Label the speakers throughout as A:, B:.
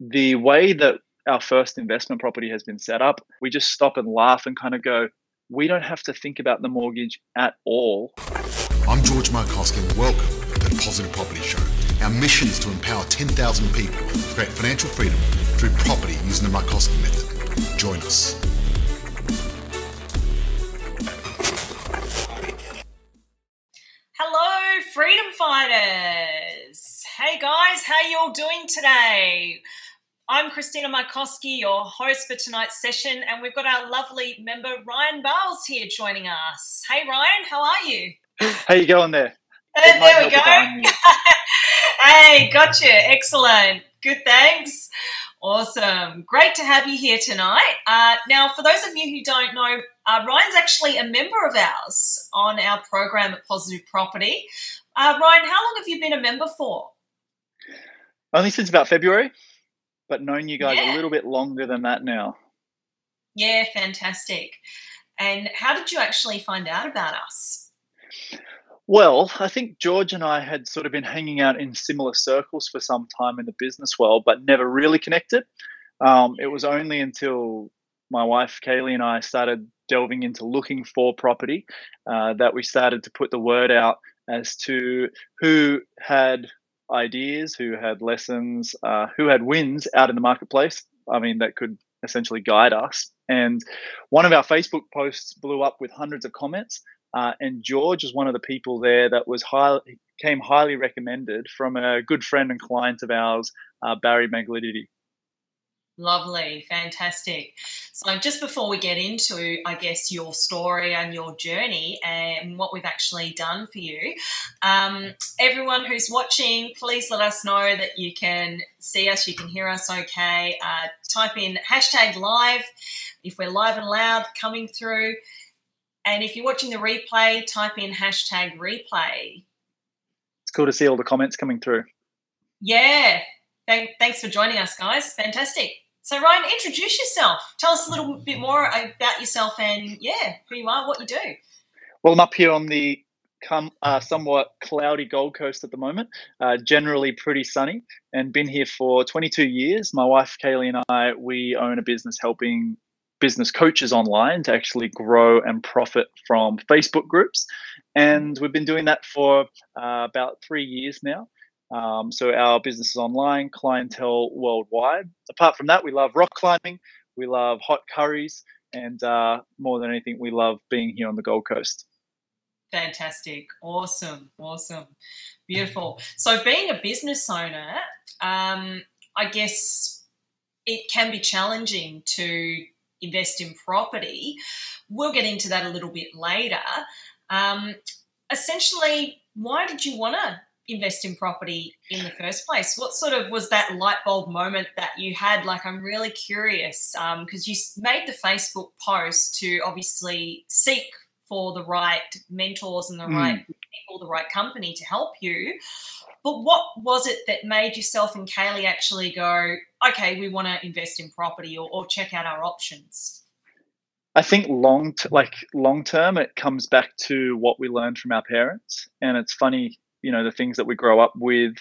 A: the way that our first investment property has been set up, we just stop and laugh and kind of go, we don't have to think about the mortgage at all.
B: I'm George Markoski and welcome to the Positive Property Show. Our mission is to empower 10,000 people to create financial freedom through property using the Markoski method. Join us.
C: Hello, freedom fighters. Hey guys, how you all doing today? I'm Christina Markoski, your host for tonight's session, and we've got our lovely member Ryan Bowles here joining us. Hey Ryan, how are you?
A: How you going there?
C: Uh, there we go. hey, gotcha. Excellent. Good, thanks. Awesome. Great to have you here tonight. Uh, now, for those of you who don't know, uh, Ryan's actually a member of ours on our program at Positive Property. Uh, Ryan, how long have you been a member for?
A: Only since about February but known you guys
C: Yeah.
A: a little bit longer than that now.
C: Yeah, fantastic. And how did you actually find out about us?
A: Well, I think George and I had sort of been hanging out in similar circles for some time in the business world, but never really connected. Um, it was only until my wife Kaylee and I started delving into looking for property uh, that we started to put the word out as to who had ideas, who had lessons, uh, who had wins out in the marketplace. I mean, that could essentially guide us. And one of our Facebook posts blew up with hundreds of comments. Uh, and George was one of the people there that was highly came highly recommended from a good friend and client of ours, uh, Barry Maglidity.
C: Lovely, fantastic. So, just before we get into, I guess, your story and your journey and what we've actually done for you, um, everyone who's watching, please let us know that you can see us, you can hear us okay. Uh, type in hashtag live if we're live and loud coming through. And if you're watching the replay, type in hashtag replay.
A: It's cool to see all the comments coming through.
C: Yeah. Thanks for joining us, guys. Fantastic. So, Ryan, introduce yourself. Tell us a little bit more about yourself and, yeah, who you are, what you do.
A: Well, I'm up here on the come, uh, somewhat cloudy Gold Coast at the moment, uh, generally pretty sunny, and been here for 22 years. My wife Kaylee and I, we own a business helping business coaches online to actually grow and profit from Facebook groups. And we've been doing that for uh, about three years now. Um, so our business is online, clientele worldwide. Apart from that, we love rock climbing, we love hot curries, and uh, more than anything, we love being here on the Gold Coast.
C: Fantastic. Awesome. Awesome. Beautiful. So, being a business owner, um, I guess it can be challenging to invest in property. We'll get into that a little bit later. Um, essentially, why did you want to invest in property in the first place? What sort of was that light bulb moment that you had? Like, I'm really curious because you made the Facebook post to obviously seek for the right mentors and the
A: Mm.
C: right people, the right company to help you. But what was it that made yourself and Kaylee actually go, okay, we want to invest in property or, or check out our options?
A: I think long, t- like long term, it comes back to what we learned from our parents, and it's funny, you know, the things that we grow up with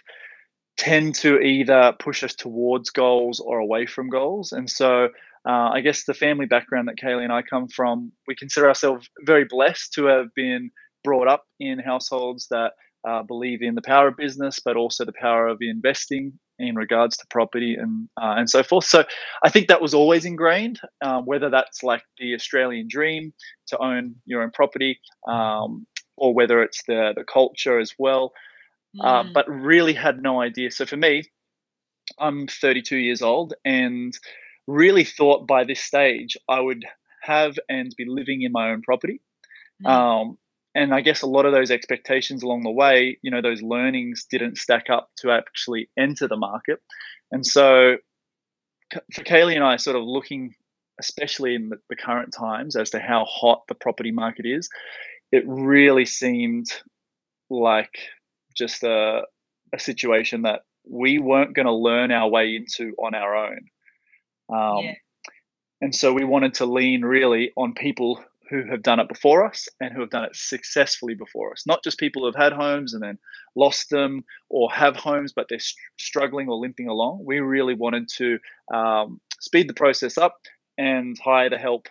A: tend to either push us towards goals or away from goals, and so. Uh, I guess the family background that Kaylee and I come from, we consider ourselves very blessed to have been brought up in households that uh, believe in the power of business, but also the power of investing in regards to property and uh, and so forth. So I think that was always ingrained, uh, whether that's like the Australian dream to own your own property, um, or whether it's the the culture as well. Uh,
C: Mm,
A: but really had no idea. So for me, I'm 32 years old and really thought by this stage I would have and be living in my own property.
C: mm,
A: Um, and I guess a lot of those expectations along the way, you know, those learnings didn't stack up to actually enter the market. And so for Kaylee and I, sort of looking, especially in the, the current times, as to how hot the property market is, it really seemed like just a, a situation that we weren't going to learn our way into on our own. Um,
C: yeah.
A: and so we wanted to lean really on people who have done it before us and who have done it successfully before us. Not just people who've had homes and then lost them or have homes but they're struggling or limping along. We really wanted to um, speed the process up and hire the help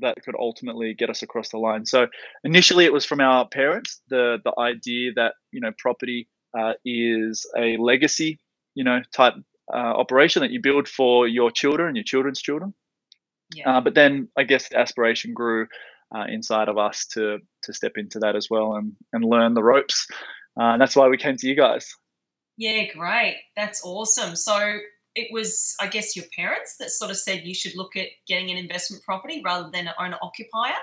A: that could ultimately get us across the line. So initially, it was from our parents the the idea that you know property uh, is a legacy, you know, type uh, operation that you build for your children and your children's children. Yeah. Uh, but then I guess the aspiration grew uh, inside of us to to step into that as well and and learn the ropes. Uh, and that's why we came to you guys.
C: Yeah, great. That's awesome. So it was, I guess, your parents that sort of said you should look at getting an investment property rather than an owner occupier?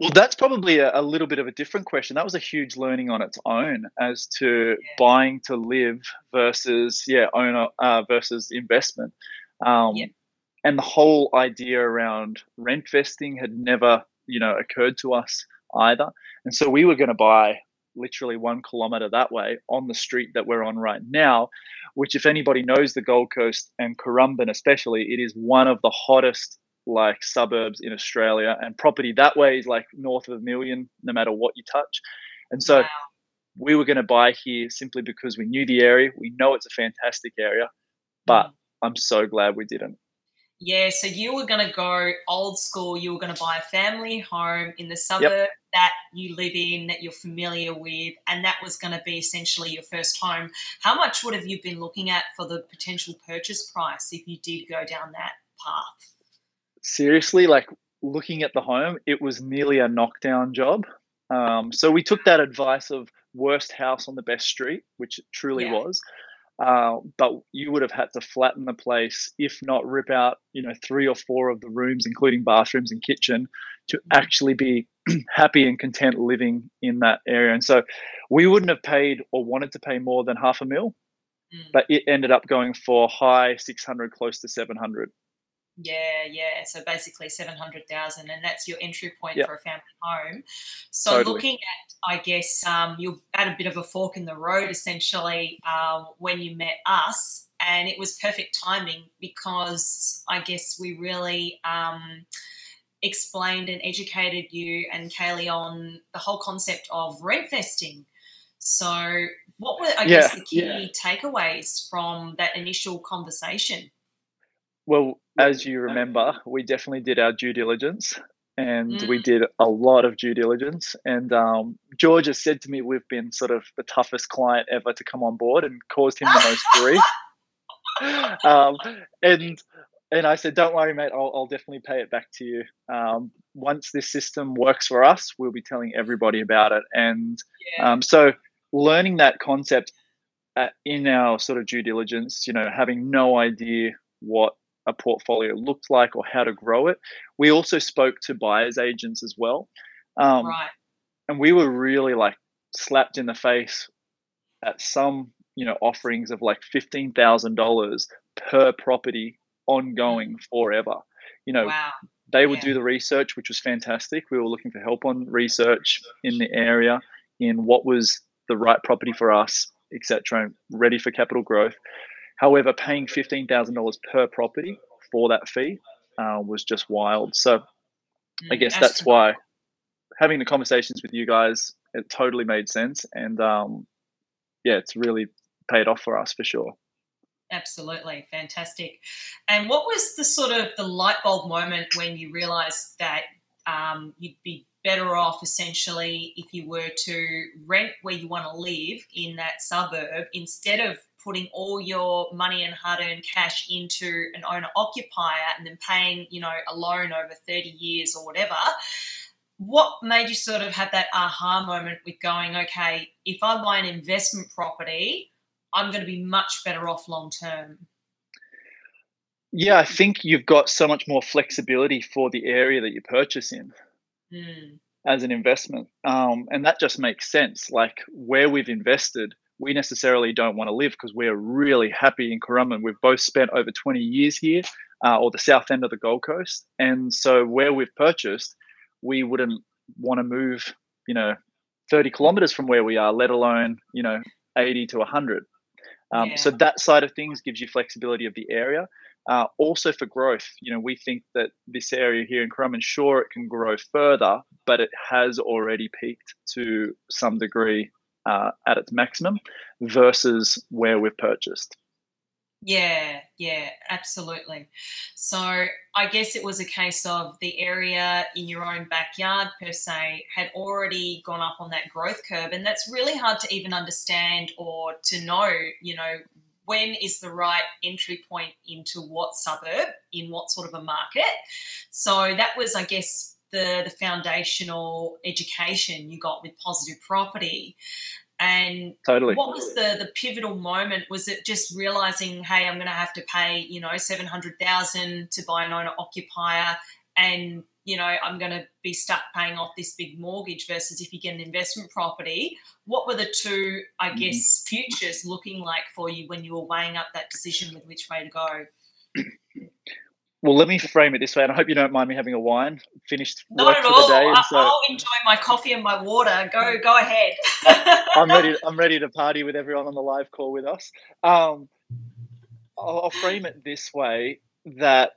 A: Well, that's probably a, a, little bit of a different question. That was a huge learning on its own as to yeah. buying to live versus, yeah, owner uh, versus investment. Um, yeah. And the whole idea around rent vesting had never, you know, occurred to us either. And so we were going to buy literally one kilometer that way on the street that we're on right now, which, if anybody knows the Gold Coast and Currumbin especially, it is one of the hottest like suburbs in Australia, and property that way is like north of a million, no matter what you touch. And so wow. we were going to buy here simply because we knew the area. We know it's a fantastic area, but mm. I'm so glad we didn't.
C: Yeah, so you were going to go old school. You were going to buy a family home in the suburb yep. That you live in, that you're familiar with, and that was going to be essentially your first home. How much would have you been looking at for the potential purchase price if you did go down that path?
A: Seriously, like looking at the home, it was nearly a knockdown job. Um, so we took that advice of worst house on the best street, which it truly yeah. was. Uh, but you would have had to flatten the place, if not rip out, you know, three or four of the rooms, including bathrooms and kitchen, to mm-hmm. actually be happy and content living in that area. And so we wouldn't have paid or wanted to pay more than half a mil, mm. but it ended up going for high 600, close to 700.
C: Yeah, yeah. So basically seven hundred thousand, and that's your entry point yep. for a family home. So totally. looking at, I guess, um, you're at a bit of a fork in the road essentially um, when you met us, and it was perfect timing because I guess we really um, explained and educated you and Kaylee on the whole concept of rent vesting. So, what were I yeah, guess the key yeah. takeaways from that initial conversation?
A: Well, as you remember, we definitely did our due diligence and mm. we did a lot of due diligence. And um, George has said to me, we've been sort of the toughest client ever to come on board and caused him the most grief. um, and and I said, don't worry, mate, I'll, I'll definitely pay it back to you. Um, once this system works for us, we'll be telling everybody about it. And yeah. um, so learning that concept uh, in our sort of due diligence, you know, having no idea what a portfolio looked like or how to grow it. We also spoke to buyers agents as well. Um, right. And we were really like slapped in the face at some, you know, offerings of like $15,000 per property ongoing forever. You know, wow. they would yeah. do the research, which was fantastic. We were looking for help on research in the area, in what was the right property for us, etc., ready for capital growth. However, paying fifteen thousand dollars per property for that fee uh, was just wild. So, mm, I guess that's why having the conversations with you guys it totally made sense, and um, yeah, it's really paid off for us for sure.
C: Absolutely fantastic. And what was the sort of the light bulb moment when you realised that um, you'd be better off essentially if you were to rent where you want to live in that suburb instead of putting all your money and hard-earned cash into an owner occupier and then paying you know a loan over 30 years or whatever what made you sort of have that aha moment with going okay if i buy an investment property i'm going to be much better off long term
A: yeah i think you've got so much more flexibility for the area that you purchase in mm. as an investment. Um, and that just makes sense. Like where we've invested we necessarily don't want to live because we're really happy in Currumbin. We've both spent over 20 years here, uh, or the south end of the Gold Coast. And so where we've purchased, we wouldn't want to move, you know, 30 kilometers from where we are, let alone, you know, 80 to 100. Um,
C: Yeah.
A: So that side of things gives you flexibility of the area. Uh, also for growth, you know, we think that this area here in Currumbin, sure, it can grow further, but it has already peaked to some degree uh, at its maximum versus where we've purchased.
C: Yeah, yeah, absolutely. So I guess it was a case of the area in your own backyard, per se, had already gone up on that growth curve. And that's really hard to even understand or to know, you know, when is the right entry point into what suburb, in what sort of a market. So that was, I guess, the, the foundational education you got with positive property. And
A: Totally.
C: what was the the pivotal moment? Was it just realizing, hey, I'm going to have to pay, you know, seven hundred thousand to buy an owner occupier, and you know, I'm going to be stuck paying off this big mortgage versus if you get an investment property. What were the two, I
A: Mhm.
C: guess, futures looking like for you when you were weighing up that decision with which way to go?
A: Well, let me frame it this way, and I hope you don't mind me having a wine. Finished
C: Not
A: work
C: at
A: for
C: all.
A: the day, and so
C: I'll enjoy my coffee and my water. Go, go ahead.
A: I'm ready. I'm ready to party with everyone on the live call with us. Um, I'll, I'll frame it this way: that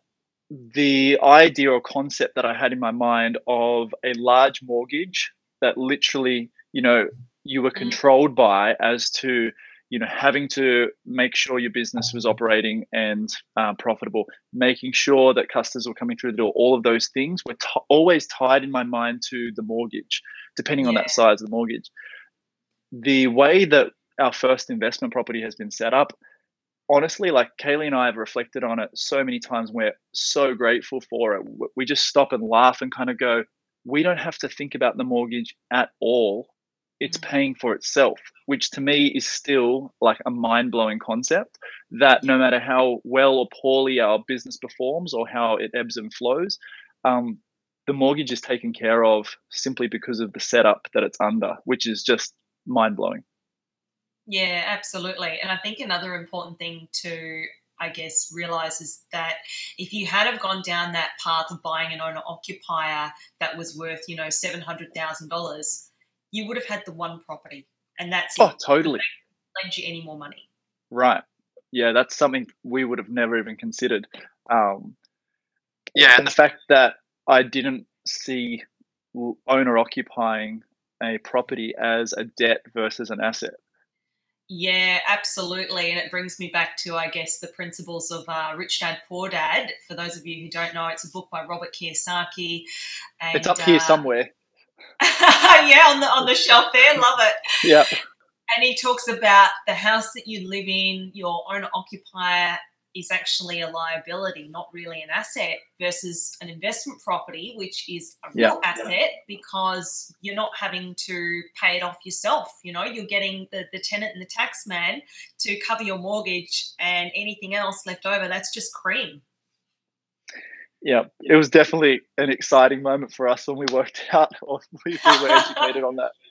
A: the idea or concept that I had in my mind of a large mortgage that literally, you know, you were
C: Mm.
A: controlled by as to, you know, having to make sure your business was operating and uh, profitable, making sure that customers were coming through the door. All of those things were t- always tied in my mind to the mortgage, depending on
C: Yeah.
A: that size of the mortgage the way that our first investment property has been set up, honestly, like Kaylee and I have reflected on it so many times. We're so grateful for it. We just stop and laugh and kind of go, we don't have to think about the mortgage at all. It's
C: Mm.
A: paying for itself, which to me is still like a mind blowing concept that no matter how well or poorly our business performs or how it ebbs and flows, um, the mortgage is taken care of simply because of the setup that it's under, which is just mind blowing.
C: Yeah, absolutely. And I think another important thing to, I guess, realize is that if you had have gone down that path of buying an owner occupier that was worth, you know, seven hundred thousand dollars, you would have had the one property, and that's
A: Oh,
C: it.
A: totally.
C: Lend you any more money.
A: Right. Yeah, that's something we would have never even considered. Um, yeah, and the fact that I didn't see owner occupying a property as a debt versus an asset.
C: Yeah, absolutely. And it brings me back to, I guess, the principles of uh, Rich Dad Poor Dad. For those of you who don't know, it's a book by Robert Kiyosaki. And,
A: it's up here
C: uh,
A: somewhere.
C: yeah, on the on the shelf there. Love it.
A: Yeah.
C: And he talks about the house that you live in, your owner occupier is actually a liability, not really an asset, versus an investment property, which is a real asset because you're not having to pay it off yourself. You know, you're getting the, the tenant and the tax man to cover your mortgage and anything else left over. That's just cream.
A: Yeah. It was definitely an exciting moment for us when we worked out or we, we were educated on that.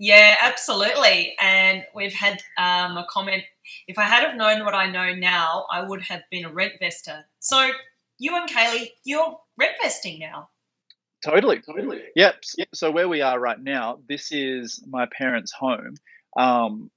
C: Yeah, absolutely. And we've had um, a comment. If I had have known what I know now, I would have been a rent vester. So you and Kaylee, you're rent vesting now.
A: Totally, totally. Yep. s- So where we are right now, this is my parents' home. Um,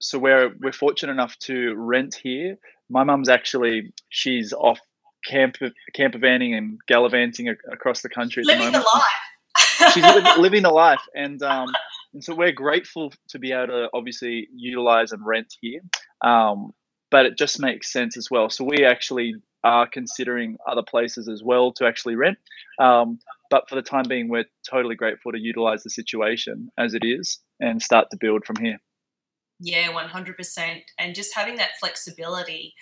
A: so we're we're fortunate enough to rent here. My mum's actually she's off camp camper vanning and gallivanting ac- across the country at
C: Living
A: the
C: the life.
A: She's living, living the life, and um, and so we're grateful to be able to obviously utilize and rent here. Um, but it just makes sense as well. So we actually are considering other places as well to actually rent. Um, but for the time being, we're totally grateful to utilize the situation as it is and start to build from here.
C: Yeah, 100%. And just having that flexibility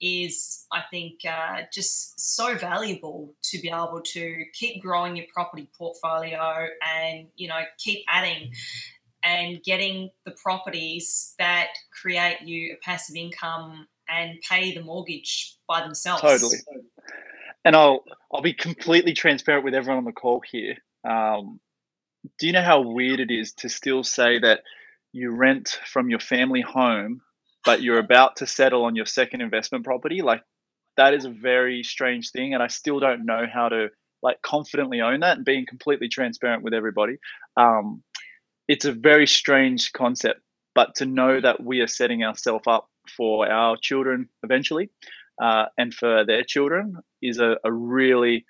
C: is, I think, uh, just so valuable to be able to keep growing your property portfolio and, you know, keep adding and getting the properties that create you a passive income and pay the mortgage by themselves.
A: Totally. And I'll I'll be completely transparent with everyone on the call here. Um, do you know how weird it is to still say that you rent from your family home, but you're about to settle on your second investment property? Like that is a very strange thing, and I still don't know how to like confidently own that and being completely transparent with everybody. Um, it's a very strange concept, but to know that we are setting ourselves up for our children eventually uh, and for their children is a, a really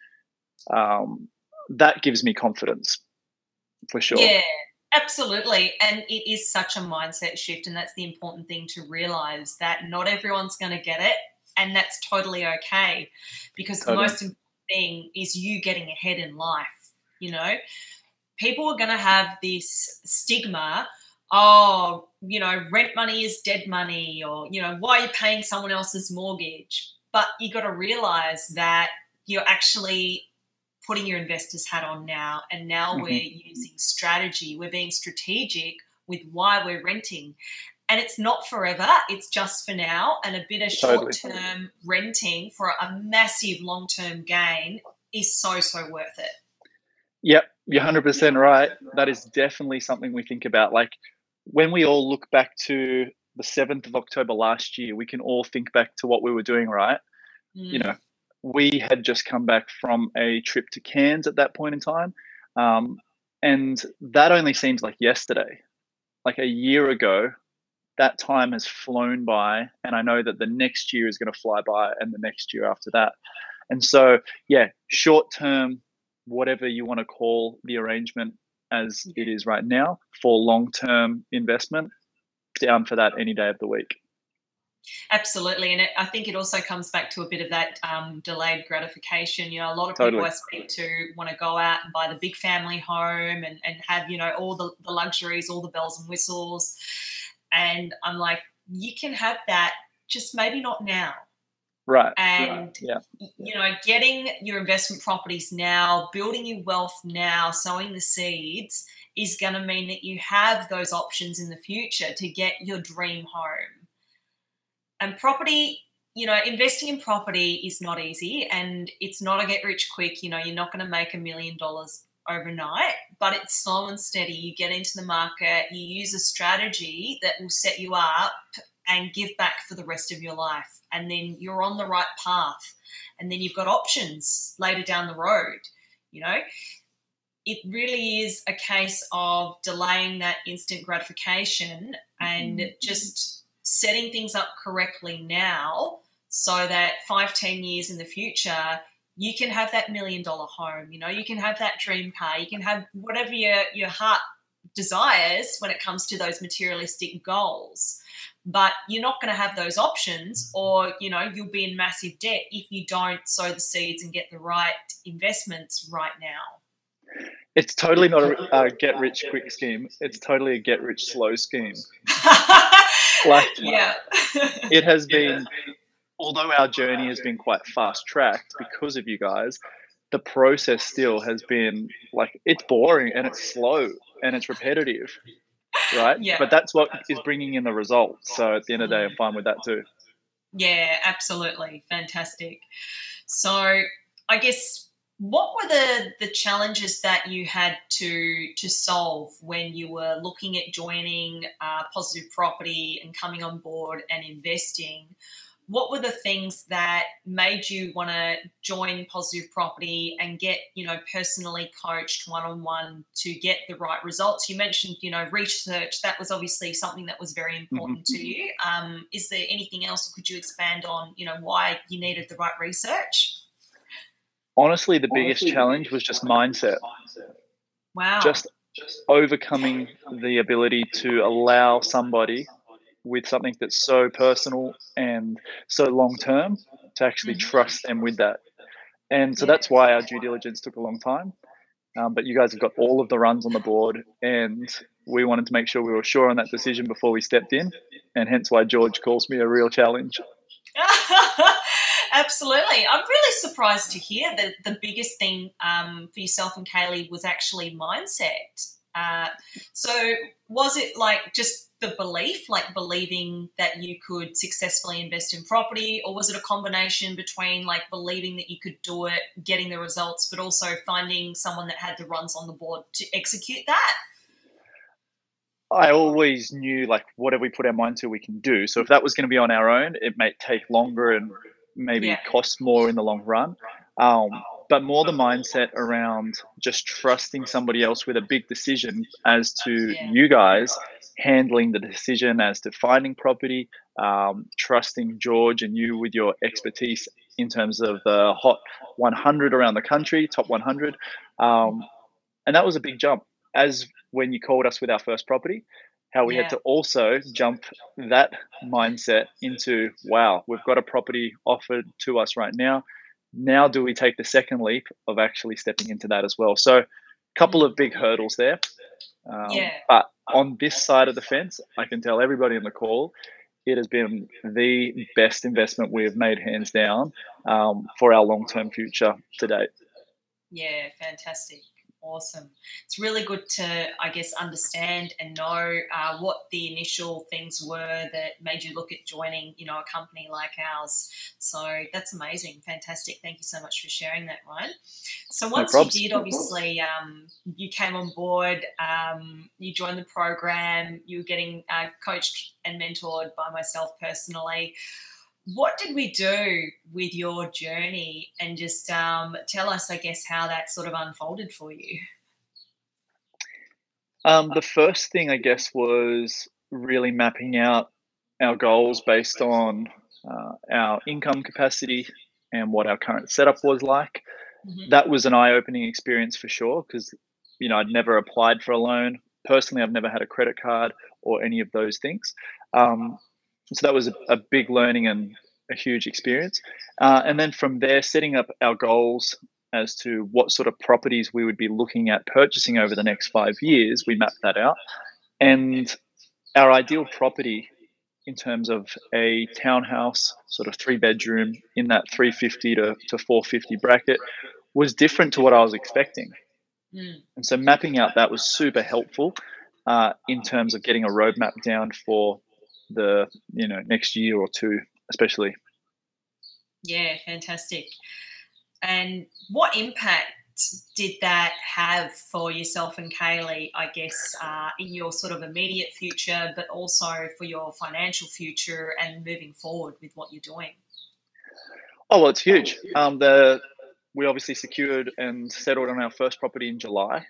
A: um, that gives me confidence for sure.
C: Yeah, absolutely. And it is such a mindset shift. And that's the important thing to realize that not everyone's going to get it. And that's totally okay because totally. the most important thing is you getting ahead in life. You know, people are going to have this stigma oh, you know, rent money is dead money, or, you know, why are you paying someone else's mortgage? But you got to realize that you're actually putting your investor's hat on now, and now mm-hmm. we're using strategy. We're being strategic with why we're renting. And it's not forever, it's just for now. And a bit of short term renting for a massive long term gain is so, so worth it.
A: Yep, you're 100% right. That is definitely something we think about. Like when we all look back to the 7th of October last year, we can all think back to what we were doing, right? Mm. You know, we had just come back from a trip to Cairns at that point in time. Um, and that only seems like yesterday. Like a year ago, that time has flown by. And I know that the next year is going to fly by and the next year after that. And so, yeah, short term, whatever you want to call the arrangement as it is right now for long term investment, down for that any day of the week.
C: Absolutely, and it, I think it also comes back to a bit of that um, delayed gratification. You know, a lot of totally. people I speak to want to go out and buy the big family home and, and have you know all the, the luxuries, all the bells and whistles, and I'm like, you can have that, just maybe not now.
A: Right.
C: And
A: right. yeah.
C: you know, getting your investment properties now, building your wealth now, sowing the seeds is going to mean that you have those options in the future to get your dream home. And property, you know, investing in property is not easy and it's not a get rich quick. You know, you're not going to make a million dollars overnight, but it's slow and steady. You get into the market, you use a strategy that will set you up and give back for the rest of your life. And then you're on the right path. And then you've got options later down the road. You know, it really is a case of delaying that instant gratification and mm-hmm. just setting things up correctly now so that five, ten years in the future, you can have that million dollar home, you know, you can have that dream car, you can have whatever your, your heart desires when it comes to those materialistic goals. But you're not going to have those options or you know you'll be in massive debt if you don't sow the seeds and get the right investments right now.
A: It's totally not a, a get rich quick scheme. It's totally a get rich slow scheme
C: like yeah
A: it has been although our journey has been quite fast tracked because of you guys the process still has been like it's boring and it's slow and it's repetitive right?
C: Yeah.
A: But that's what is bringing in the results. So at the end of the day, I'm fine with that too.
C: Yeah, absolutely. Fantastic. So I guess what were the the challenges that you had to to solve when you were looking at joining uh, positive property and coming on board and investing? What were the things that made you want to join positive property and get you know personally coached one-on-one to get the right results? You mentioned you know research that was obviously something that was very important mm-hmm. to you. Um, is there anything else could you expand on you know why you needed the right research
A: honestly the biggest honestly, challenge was just mindset
C: wow
A: just overcoming the ability to allow somebody with something that's so personal and so long term to actually mm-hmm. trust them with that. And so that's why our due diligence took a long time. Um, but you guys have got all of the runs on the board, and we wanted to make sure we were sure on that decision before we stepped in, and hence why George calls me a real challenge.
C: Absolutely. I'm really surprised to hear that the biggest thing um, for yourself and Kaylee was actually mindset. Uh, so, was it like just the belief, like believing that you could successfully invest in property, or was it a combination between like believing that you could do it, getting the results, but also finding someone that had the runs on the board to execute that?
A: I always knew like whatever we put our mind to, we can do. So if that was going to be on our own, it may take longer and maybe yeah. cost more in the long run. Um, but more the mindset around just trusting somebody else with a big decision as to yeah. you guys handling the decision as to finding property, um, trusting George and you with your expertise in terms of the hot 100 around the country, top 100. Um, and that was a big jump. As when you called us with our first property, how we yeah. had to also jump that mindset into wow, we've got a property offered to us right now. Now, do we take the second leap of actually stepping into that as well? So, a couple of big hurdles there. Um, yeah. But on this side of the fence, I can tell everybody in the call, it has been the best investment we have made hands down um, for our long term future to date.
C: Yeah, fantastic awesome. It's really good to, I guess, understand and know uh, what the initial things were that made you look at joining, you know, a company like ours. So that's amazing, fantastic. Thank you so much for sharing that, Ryan. So once no you did, obviously, um, you came on board, um, you joined the program, you were getting uh, coached and mentored by myself personally what did we do with your journey? And just um, tell us i guess how that sort of unfolded for you.
A: Um, the first thing i guess was really mapping out our goals based on uh, our income capacity and what our current setup was like. Mm-hmm. that was an eye-opening experience for sure because you know i'd never applied for a loan. Personally i've never had a credit card or any of those things. Um, so that was a, a big learning and a huge experience. Uh, and then from there, setting up our goals as to what sort of properties we would be looking at purchasing over the next five years, we mapped that out. And our ideal property in terms of a townhouse, sort of three bedroom in that 350 to, to 450 bracket, was different to what I was expecting. Mm. And so mapping out that was super helpful uh, in terms of getting a roadmap down for the you know next year or two especially.
C: Yeah, fantastic. And what impact did that have for yourself and Kaylee, I guess, uh, in your sort of immediate future, but also for your financial future and moving forward with what you're doing?
A: Oh, well, it's huge. Um, the we obviously secured and settled on our first property in July,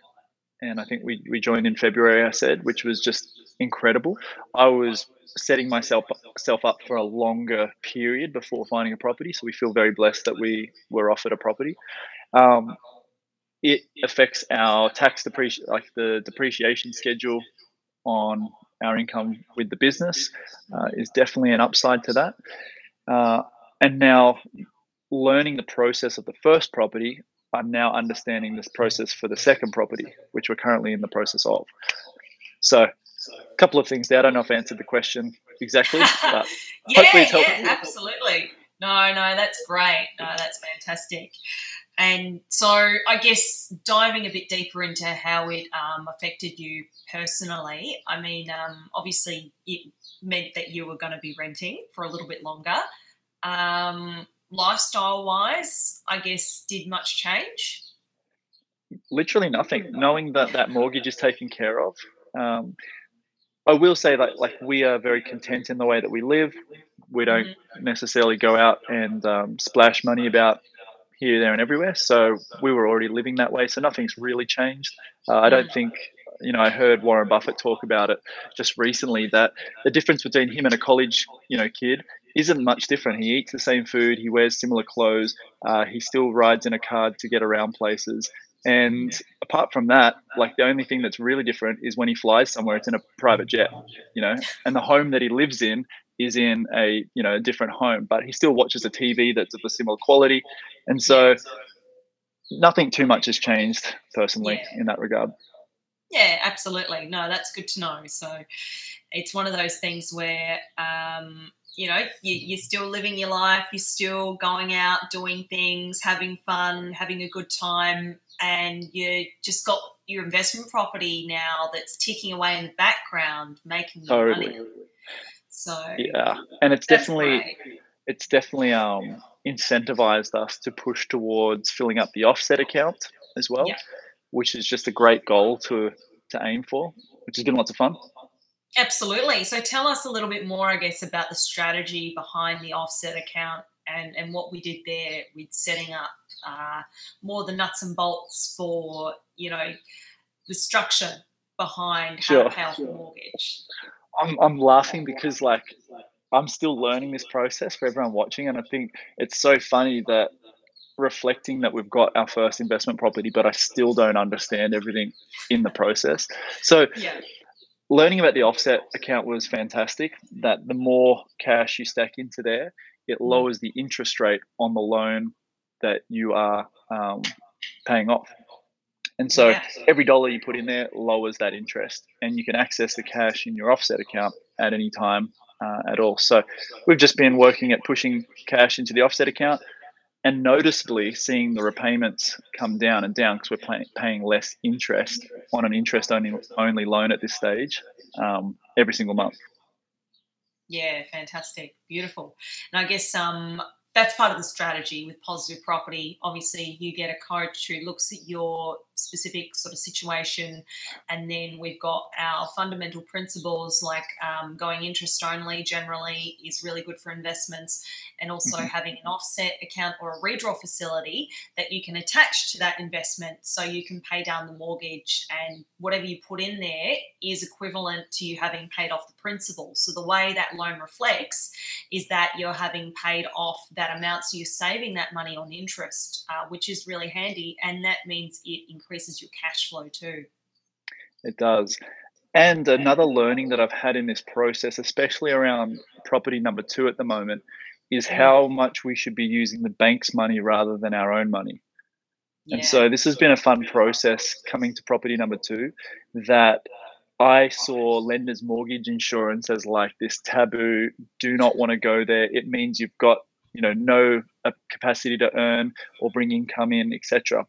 A: and I think we we joined in February. I said, which was just incredible. I was setting myself self up for a longer period before finding a property. So we feel very blessed that we were offered a property. Um, it affects our tax depreciation, like the depreciation schedule on our income with the business uh, is definitely an upside to that. Uh, and now learning the process of the first property, I'm now understanding this process for the second property, which we're currently in the process of. So a couple of things there. I don't know if I answered the question exactly, but
C: yeah, hopefully it's helpful. Yeah, absolutely. No, no, that's great. No, that's fantastic. And so, I guess diving a bit deeper into how it um, affected you personally, I mean, um, obviously, it meant that you were going to be renting for a little bit longer. Um, lifestyle wise, I guess, did much change?
A: Literally nothing. Knowing that that mortgage is taken care of, um, I will say that like we are very content in the way that we live. We don't mm-hmm. necessarily go out and um, splash money about here, there, and everywhere. So we were already living that way. So nothing's really changed. Uh, I don't think you know. I heard Warren Buffett talk about it just recently that the difference between him and a college you know kid isn't much different. He eats the same food. He wears similar clothes. Uh, he still rides in a car to get around places. And apart from that, like the only thing that's really different is when he flies somewhere, it's in a private jet, you know, and the home that he lives in is in a, you know, a different home, but he still watches a TV that's of a similar quality. And so nothing too much has changed personally yeah. in that regard.
C: Yeah, absolutely. No, that's good to know. So it's one of those things where, um, you know, you, are still living your life, you're still going out, doing things, having fun, having a good time, and you just got your investment property now that's ticking away in the background, making you totally. money. So
A: yeah, and it's definitely great. it's definitely um, incentivized us to push towards filling up the offset account as well, yeah. which is just a great goal to to aim for, which has been lots of fun.
C: Absolutely. So tell us a little bit more, I guess, about the strategy behind the offset account and, and what we did there with setting up uh, more the nuts and bolts for, you know, the structure behind how sure. to pay off the mortgage?
A: I'm I'm laughing because like I'm still learning this process for everyone watching, and I think it's so funny that reflecting that we've got our first investment property, but I still don't understand everything in the process. So, yeah. Learning about the offset account was fantastic. That the more cash you stack into there, it mm. lowers the interest rate on the loan that you are um, paying off. And so yeah. every dollar you put in there lowers that interest, and you can access the cash in your offset account at any time uh, at all. So we've just been working at pushing cash into the offset account and noticeably seeing the repayments come down and down because we're pay- paying less interest on an interest only only loan at this stage um, every single month.
C: Yeah, fantastic, beautiful. And I guess um, that's part of the strategy with positive property. Obviously, you get a coach who looks at your specific sort of situation, and then we've got our fundamental principles like um, going interest only generally is really good for investments, and also mm-hmm. having an offset account or a redraw facility that you can attach to that investment so you can pay down the mortgage and whatever you put in there is equivalent to you having paid off the principal. So the way that loan reflects is that you're having paid off that amount, so you're saving that money on interest, uh, which is really handy, and that means it increases your cash flow too.
A: It does. And another learning that I've had in this process, especially around property number two at the moment, is how much we should be using the bank's money rather than our own money. Yeah. And so this has been a fun process coming to property number two that I saw lenders mortgage insurance as like this taboo, do not want to go there. It means you've got, you know, no uh, capacity to earn or bring income in, etc.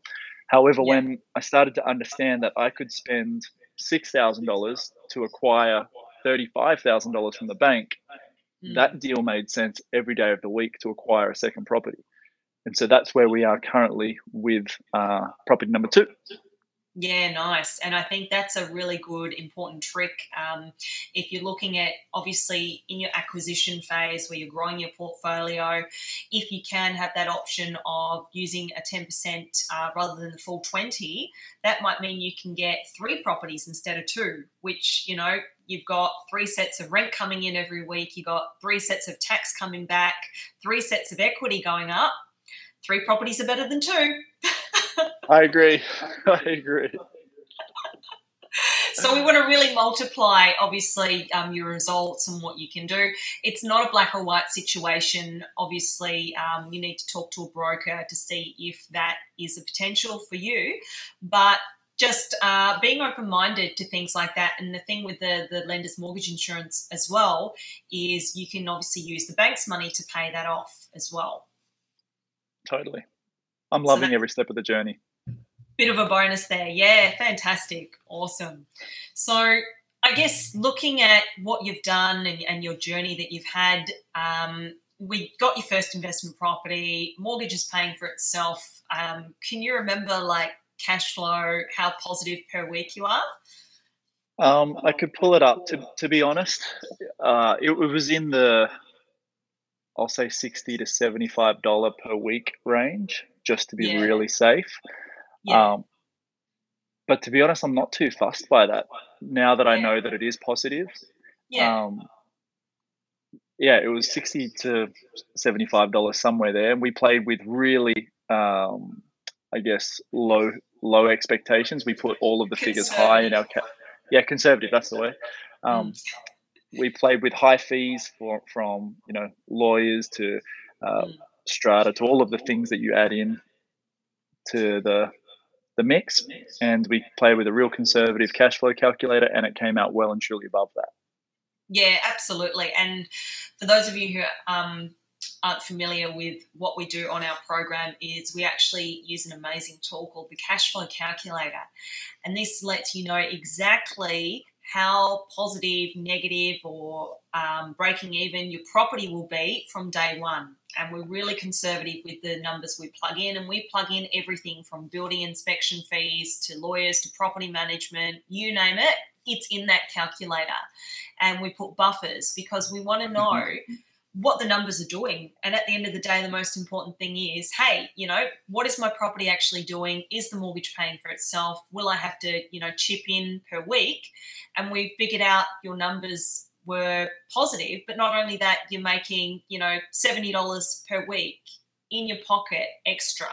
A: However, yeah. when I started to understand that I could spend $6,000 to acquire $35,000 from the bank, Mm. That deal made sense every day of the week to acquire a second property. And so that's where we are currently with uh, property number two.
C: Yeah, nice. And I think that's a really good, important trick. Um, if you're looking at obviously in your acquisition phase where you're growing your portfolio, if you can have that option of using a 10% uh, rather than the full 20, that might mean you can get three properties instead of two, which, you know, you've got three sets of rent coming in every week, you've got three sets of tax coming back, three sets of equity going up. Three properties are better than two.
A: I agree. I agree.
C: so we want to really multiply obviously um, your results and what you can do. It's not a black or white situation. Obviously um, you need to talk to a broker to see if that is a potential for you. But just uh, being open-minded to things like that and the thing with the, the lender's mortgage insurance as well is you can obviously use the bank's money to pay that off as well.
A: Totally i'm loving so every step of the journey
C: bit of a bonus there. Yeah, fantastic. Awesome. So, I guess looking at what you've done and, and your journey that you've had, um, we got your first investment property, mortgage is paying for itself. Um, can you remember like cash flow, how positive per week you are?
A: Um, I could pull it up. To, to be honest, uh, it, it was in the, I'll say sixty to seventy-five dollar per week range, just to be yeah. really safe. Yeah. Um, but to be honest, I'm not too fussed by that now that I know that it is positive. Yeah. Um, yeah, it was sixty to seventy-five dollars somewhere there, and we played with really, um, I guess, low low expectations. We put all of the figures high in our ca- yeah conservative. That's the way. Um, mm. We played with high fees for, from you know lawyers to uh, mm. Strata to all of the things that you add in to the the mix, and we played with a real conservative cash flow calculator, and it came out well and truly above that.
C: Yeah, absolutely. And for those of you who um, aren't familiar with what we do on our program, is we actually use an amazing tool called the cash flow calculator, and this lets you know exactly how positive, negative, or um, breaking even your property will be from day one. And we're really conservative with the numbers we plug in, and we plug in everything from building inspection fees to lawyers to property management, you name it, it's in that calculator. And we put buffers because we want to know. Mm-hmm what the numbers are doing. And at the end of the day, the most important thing is hey, you know, what is my property actually doing? Is the mortgage paying for itself? Will I have to, you know, chip in per week? And we figured out your numbers were positive, but not only that, you're making, you know, $70 per week in your pocket extra.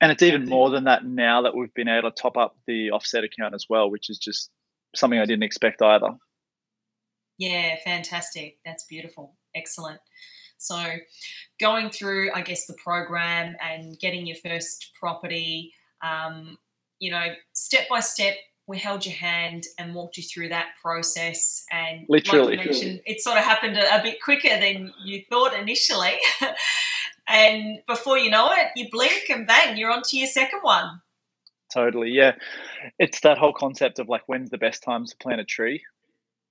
A: And it's even more than that now that we've been able to top up the offset account as well, which is just something I didn't expect either.
C: Yeah, fantastic. That's beautiful. Excellent. So, going through, I guess, the program and getting your first property, um, you know, step by step, we held your hand and walked you through that process. And
A: literally,
C: like mentioned, it sort of happened a, a bit quicker than you thought initially. and before you know it, you blink and bang, you're on to your second one.
A: Totally, yeah. It's that whole concept of like when's the best time to plant a tree,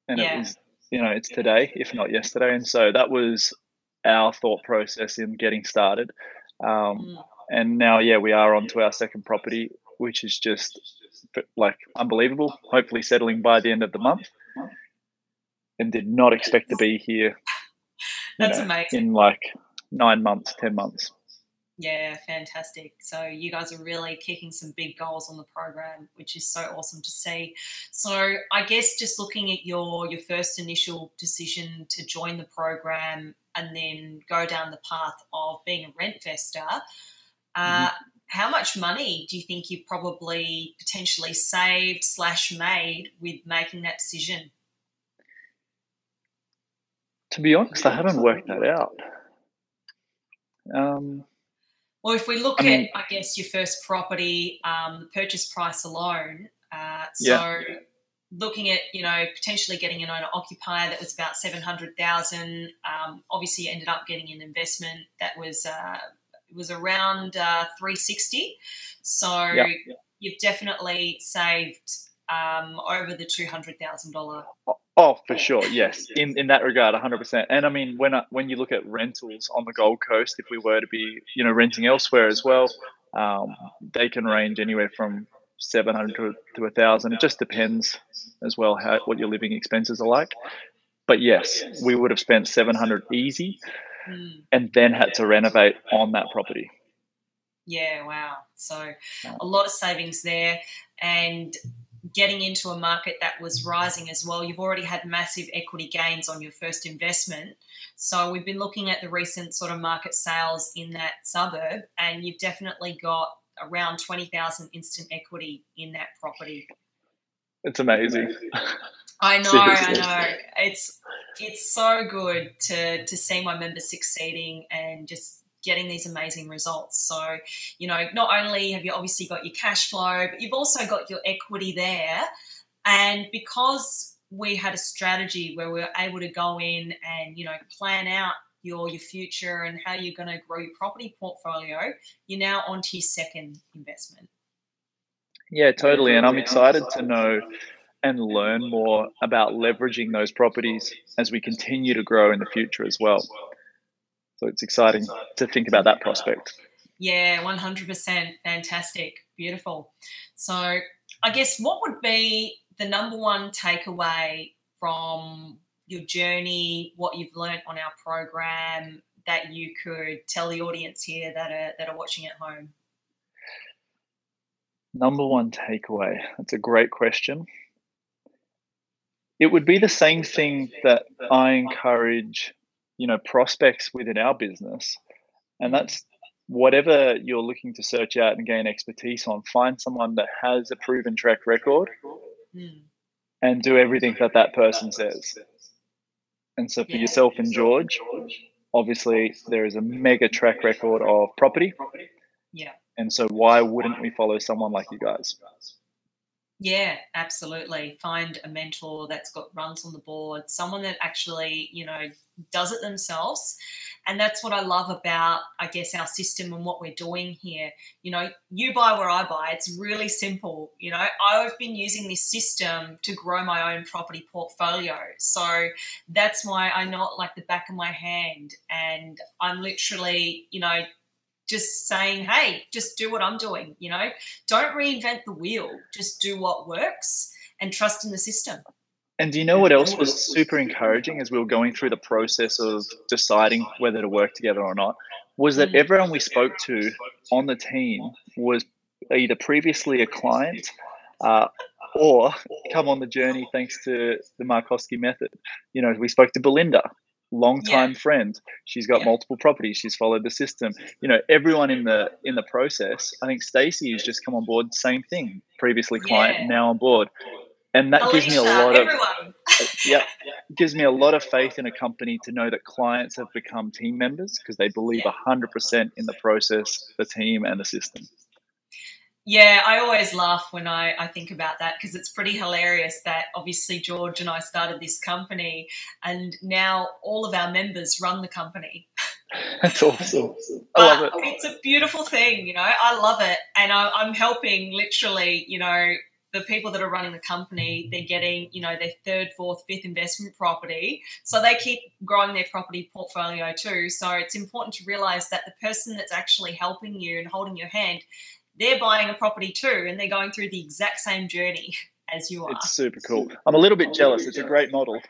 A: and yeah. it was you know it's today if not yesterday. And so that was our thought process in getting started. Um, mm. and now yeah we are on to our second property which is just like unbelievable. Hopefully settling by the end of the month. And did not expect to be here
C: that's know, amazing.
A: in like nine months ten months
C: yeah, fantastic. So you guys are really kicking some big goals on the program, which is so awesome to see. So I guess just looking at your your first initial decision to join the program and then go down the path of being a rent investor, uh, mm-hmm. how much money do you think you probably potentially saved slash made with making that decision?
A: To be honest, I haven't worked that out. Um,
C: well, if we look I mean, at, I guess, your first property, um, the purchase price alone, uh, so yeah. looking at, you know, potentially getting an owner occupier that was about 700,000, um, obviously you ended up getting an investment that was, uh, was around uh, 360. So yeah. you've definitely saved um, over the $200,000
A: Oh, for sure, yes. In in that regard, hundred percent. And I mean, when I, when you look at rentals on the Gold Coast, if we were to be, you know, renting elsewhere as well, um, they can range anywhere from seven hundred to to a thousand. It just depends as well how what your living expenses are like. But yes, we would have spent seven hundred easy, mm. and then had to renovate on that property.
C: Yeah, wow. So a lot of savings there, and getting into a market that was rising as well. You've already had massive equity gains on your first investment. So we've been looking at the recent sort of market sales in that suburb, and you've definitely got around 20,000 instant equity in that property.
A: It's amazing.
C: I know, I know. It's it's so good to to see my members succeeding and just getting these amazing results. So, you know, not only have you obviously got your cash flow, but you've also got your equity there. And because we had a strategy where we were able to go in and, you know, plan out your your future and how you're going to grow your property portfolio, you're now onto your second investment.
A: Yeah, totally. And I'm excited to know and learn more about leveraging those properties as we continue to grow in the future as well. So it's exciting to think about that prospect.
C: Yeah, 100%. Fantastic. Beautiful. So I guess what would be the number one takeaway from your journey, what you've learned on our program that you could tell the audience here that are, that are watching at home?
A: Number one takeaway. That's a great question. It would be the same thing that I encourage you know prospects within our business. And that's whatever you're looking to search out and gain expertise on find someone that has a proven track record mm. and do everything that that person says. And so for yeah. yourself and george obviously there is a mega track record of property.
C: Yeah.
A: And so why wouldn't we follow someone like you guys
C: yeah, absolutely. Find a mentor that's got runs on the board, someone that actually, you know, does it themselves. And that's what I love about, I guess, our system and what we're doing here. You know, you buy where I buy. It's really simple. You know, I've been using this system to grow my own property portfolio. So that's why I know it like the back of my hand. And I'm literally, you know, just saying, hey, just do what I'm doing, you know? Don't reinvent the wheel. Just do what works and trust in the system.
A: And do you know what else was super encouraging as we were going through the process of deciding whether to work together or not? Was that
C: Mm.
A: everyone we spoke to on the team was either previously a client uh, or come on the journey thanks to the Markoski method. You know, we spoke to Belinda, long-time friend. She's got
C: Yeah.
A: multiple properties. She's followed the system. You know, everyone in the in the process. I think Stacey has just come on board. Same thing. Previously client,
C: Yeah.
A: now on board, and that gives me a
C: Alicia,
A: lot of
C: everyone.
A: Uh, yeah, gives me a lot of faith in a company to know that clients have become team members because they believe
C: Yeah.
A: 100% in the process, the team, and the system.
C: Yeah, I always laugh when I, I think about that because it's pretty hilarious that obviously George and I started this company and now all of our members run the company.
A: That's awesome. I love it.
C: it's a beautiful thing, you know. I love it. And I, I'm helping literally, you know, the people that are running the company, they're getting, you know, their third, fourth, fifth investment property. So they keep growing their property portfolio too. So it's important to realize that the person that's actually helping you and holding your hand, they're buying a property too and they're going through the exact same journey as you are.
A: It's super cool. I'm a little bit jealous. It's a great model.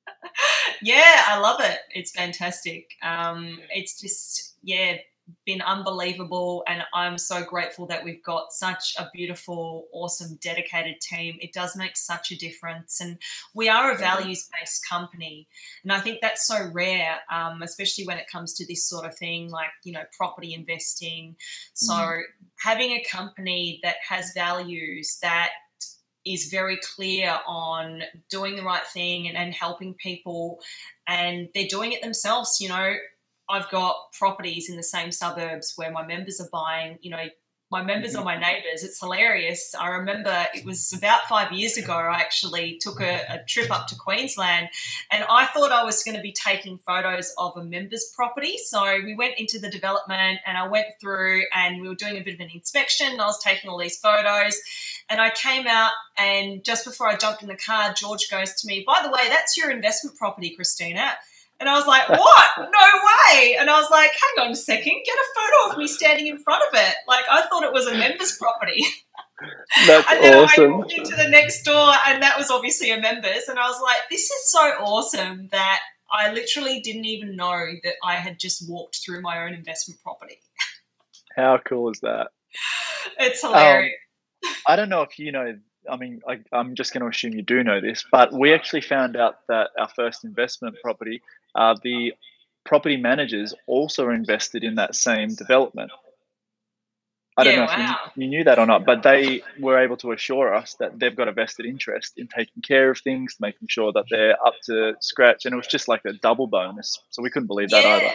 C: yeah, I love it. It's fantastic. Um, it's just, yeah, been unbelievable. And I'm so grateful that we've got such a beautiful, awesome, dedicated team. It does make such a difference. And we are a values based company. And I think that's so rare, um, especially when it comes to this sort of thing like, you know, property investing. So
A: Mhm.
C: having a company that has values that is very clear on doing the right thing and, and helping people and they're doing it themselves you know i've got properties in the same suburbs where my members are buying you know my members mm-hmm. are my neighbors it's hilarious. I remember it was about five years ago i actually took a, a trip up to queensland and i thought i was going to be taking photos of a member's property. So we went into the development and i went through and we were doing a bit of an inspection i was taking all these photos and I came out, and just before I jumped in the car, George goes to me, By the way, that's your investment property, Christina. And I was like, What? No way. And I was like, Hang on a second, get a photo of me standing in front of it. Like, I thought it was a member's property.
A: That's
C: and then I walked into the next door, and that was obviously a members. And I was like, This is so awesome that I literally didn't even know that I had just walked through my own investment property.
A: How cool is that?
C: It's hilarious.
A: Um, I don't know if you know. I mean, I, I'm just going to assume you do know this, but we actually found out that our first investment property, uh, the property managers also invested in that same development. I don't
C: Yeah,
A: know if
C: wow.
A: you, you knew that or not, but they were able to assure us that they've got a vested interest in taking care of things, making sure that they're up to scratch, and it was just like a double bonus. So we couldn't believe that either.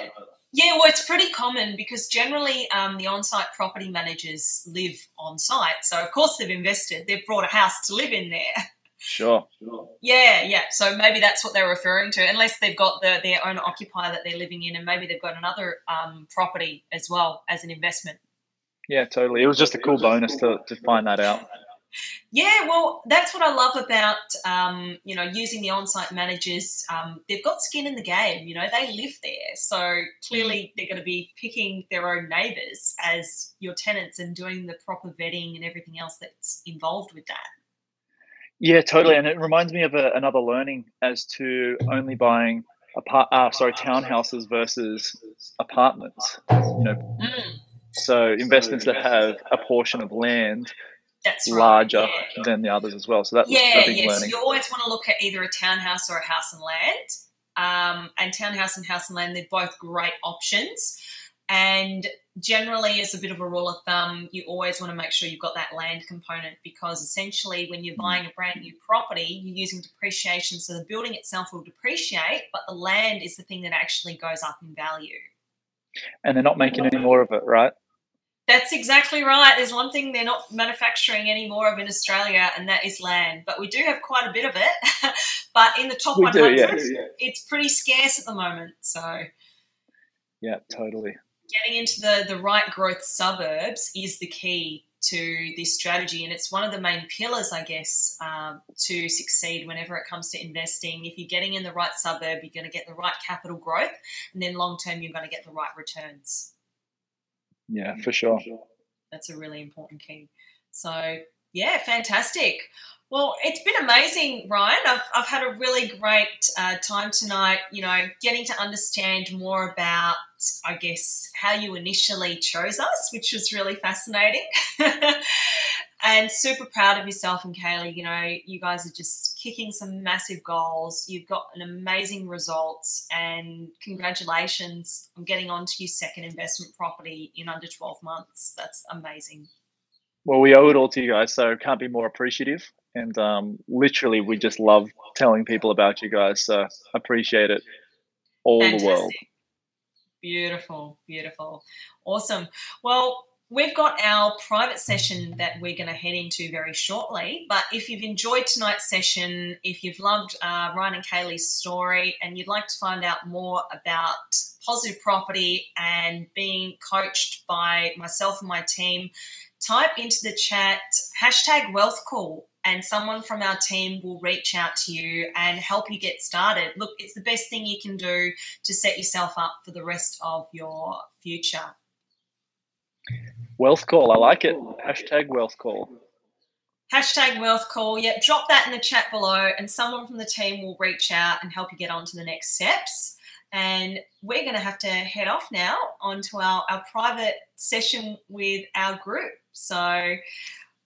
C: Yeah, well, it's pretty common because generally um, the on site property managers live on site. So, of course, they've invested, they've brought a house to live in there.
A: Sure.
C: Yeah, yeah. So maybe that's what they're referring to, unless they've got the, their own occupier that they're living in, and maybe they've got another um, property as well as an investment.
A: Yeah, totally. It was just a cool bonus to, to find that out.
C: Yeah, well, that's what I love about um, you know using the on-site managers. Um, they've got skin in the game. You know, they live there, so clearly they're going to be picking their own neighbours as your tenants and doing the proper vetting and everything else that's involved with that.
A: Yeah, totally. And it reminds me of a, another learning as to only buying apart, uh, sorry, townhouses versus apartments. You know,
C: Mm,
A: so investments that have a portion of land
C: that's right,
A: larger
C: yeah.
A: than the others as well. So that's
C: Yeah,
A: a big
C: yes.
A: learning.
C: You always want to look at either a townhouse or a house and land. Um, and townhouse and house and land, they're both great options. And generally, as a bit of a rule of thumb, you always want to make sure you've got that land component because essentially, when you're hmm. buying a brand new property, you're using depreciation. So the building itself will depreciate, but the land is the thing that actually goes up in value.
A: And they're not making any more of it, right?
C: That's exactly right. There's one thing they're not manufacturing any more of in Australia, and that is land. But we do have quite a bit of it. but in the top
A: We do,
C: 100,
A: yes.
C: it's pretty scarce at the moment. So
A: Yeah, totally.
C: Getting into the, the right growth suburbs is the key to this strategy. And it's one of the main pillars, I guess, um, to succeed whenever it comes to investing. If you're getting in the right suburb, you're going to get the right capital growth. And then long term, you're going to get the right returns.
A: Yeah, for sure.
C: That's a really important key. So, yeah, fantastic. Well, it's been amazing, Ryan. I've, I've had a really great uh, time tonight, you know, getting to understand more about, I guess, how you initially chose us, which was really fascinating. and super proud of yourself and Kaylee. You know, you guys are just kicking some massive goals. You've got an amazing results, and congratulations on getting onto your second investment property in under 12 months. That's amazing.
A: Well, we owe it all to you guys, so can't be more appreciative. And um, literally, we just love telling people about you guys. So appreciate it, all Fantastic. the world.
C: Beautiful, beautiful, awesome. Well, we've got our private session that we're going to head into very shortly. But if you've enjoyed tonight's session, if you've loved uh, Ryan and Kaylee's story, and you'd like to find out more about positive property and being coached by myself and my team, type into the chat hashtag wealth call and someone from our team will reach out to you and help you get started. Look, it's the best thing you can do to set yourself up for the rest of your future.
A: Wealth call, I like it. Hashtag wealth call.
C: Hashtag wealth call. Yeah, drop that in the chat below, and someone from the team will reach out and help you get on to the next steps. And we're going to have to head off now onto our, our private session with our group. So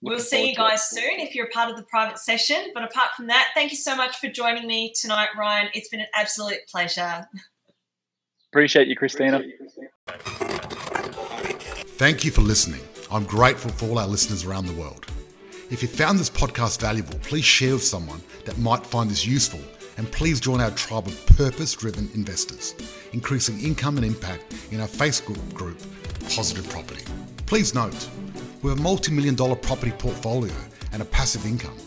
C: we'll see you guys soon if you're a part of the private session. But apart from that, thank you so much for joining me tonight, Ryan. It's been an absolute pleasure.
A: Appreciate you, Christina.
B: Thank you for listening. I'm grateful for all our listeners around the world. If you found this podcast valuable, please share with someone that might find this useful and please join our tribe of purpose driven investors, increasing income and impact in our Facebook group, Positive Property. Please note, with a multi million dollar property portfolio and a passive income,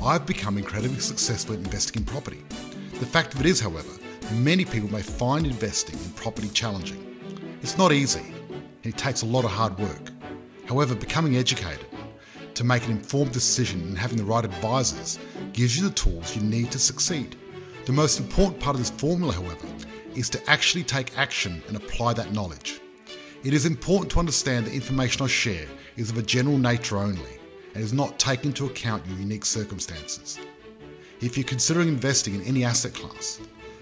B: I've become incredibly successful at investing in property. The fact of it is, however, many people may find investing in property challenging. It's not easy, and it takes a lot of hard work. However, becoming educated to make an informed decision and having the right advisors gives you the tools you need to succeed. The most important part of this formula, however, is to actually take action and apply that knowledge. It is important to understand the information I share is of a general nature only and is not taking into account your unique circumstances. If you're considering investing in any asset class,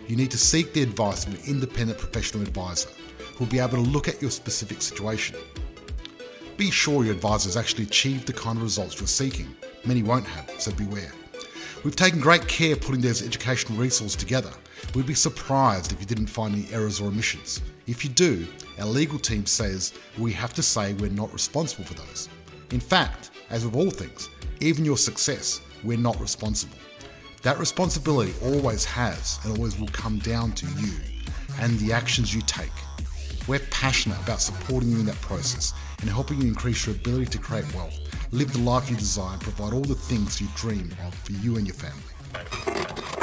B: you need to seek the advice of an independent professional advisor who will be able to look at your specific situation. Be sure your advisor has actually achieved the kind of results you're seeking. Many won't have, so beware. We've taken great care putting those educational resources together. We'd be surprised if you didn't find any errors or omissions. If you do, our legal team says we have to say we're not responsible for those. In fact, as with all things, even your success, we're not responsible. That responsibility always has and always will come down to you and the actions you take. We're passionate about supporting you in that process and helping you increase your ability to create wealth, live the life you desire, and provide all the things you dream of for you and your family.